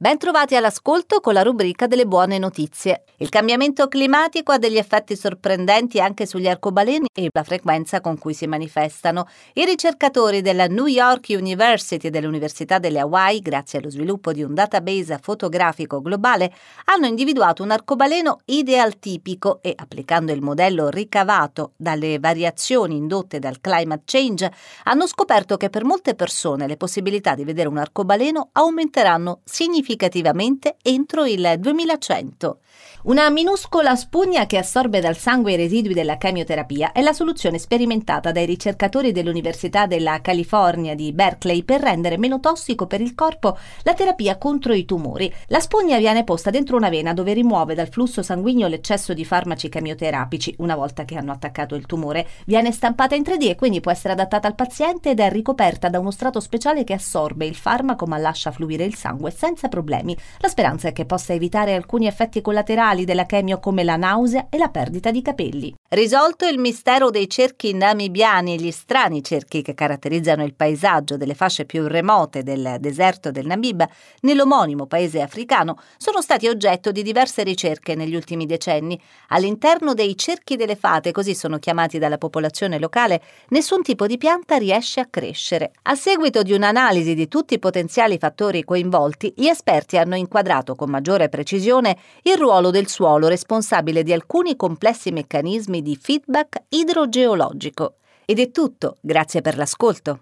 Bentrovati all'ascolto con la rubrica delle buone notizie. Il cambiamento climatico ha degli effetti sorprendenti anche sugli arcobaleni e la frequenza con cui si manifestano. I ricercatori della New York University e dell'Università delle Hawaii, grazie allo sviluppo di un database fotografico globale, hanno individuato un arcobaleno ideal tipico e, applicando il modello ricavato dalle variazioni indotte dal climate change, hanno scoperto che per molte persone le possibilità di vedere un arcobaleno aumenteranno significativamente significativamente entro il 2100. Una minuscola spugna che assorbe dal sangue i residui della chemioterapia è la soluzione sperimentata dai ricercatori dell'Università della California di Berkeley per rendere meno tossico per il corpo la terapia contro i tumori. La spugna viene posta dentro una vena dove rimuove dal flusso sanguigno l'eccesso di farmaci chemioterapici una volta che hanno attaccato il tumore. Viene stampata in 3D e quindi può essere adattata al paziente ed è ricoperta da uno strato speciale che assorbe il farmaco ma lascia fluire il sangue senza problemi problemi. La speranza è che possa evitare alcuni effetti collaterali della chemio come la nausea e la perdita di capelli. Risolto il mistero dei cerchi namibiani e gli strani cerchi che caratterizzano il paesaggio delle fasce più remote del deserto del Namib, nell'omonimo paese africano, sono stati oggetto di diverse ricerche negli ultimi decenni. All'interno dei cerchi delle fate, così sono chiamati dalla popolazione locale, nessun tipo di pianta riesce a crescere. A seguito di un'analisi di tutti i potenziali fattori coinvolti, gli esperti hanno inquadrato con maggiore precisione il ruolo del suolo responsabile di alcuni complessi meccanismi di feedback idrogeologico. Ed è tutto, grazie per l'ascolto.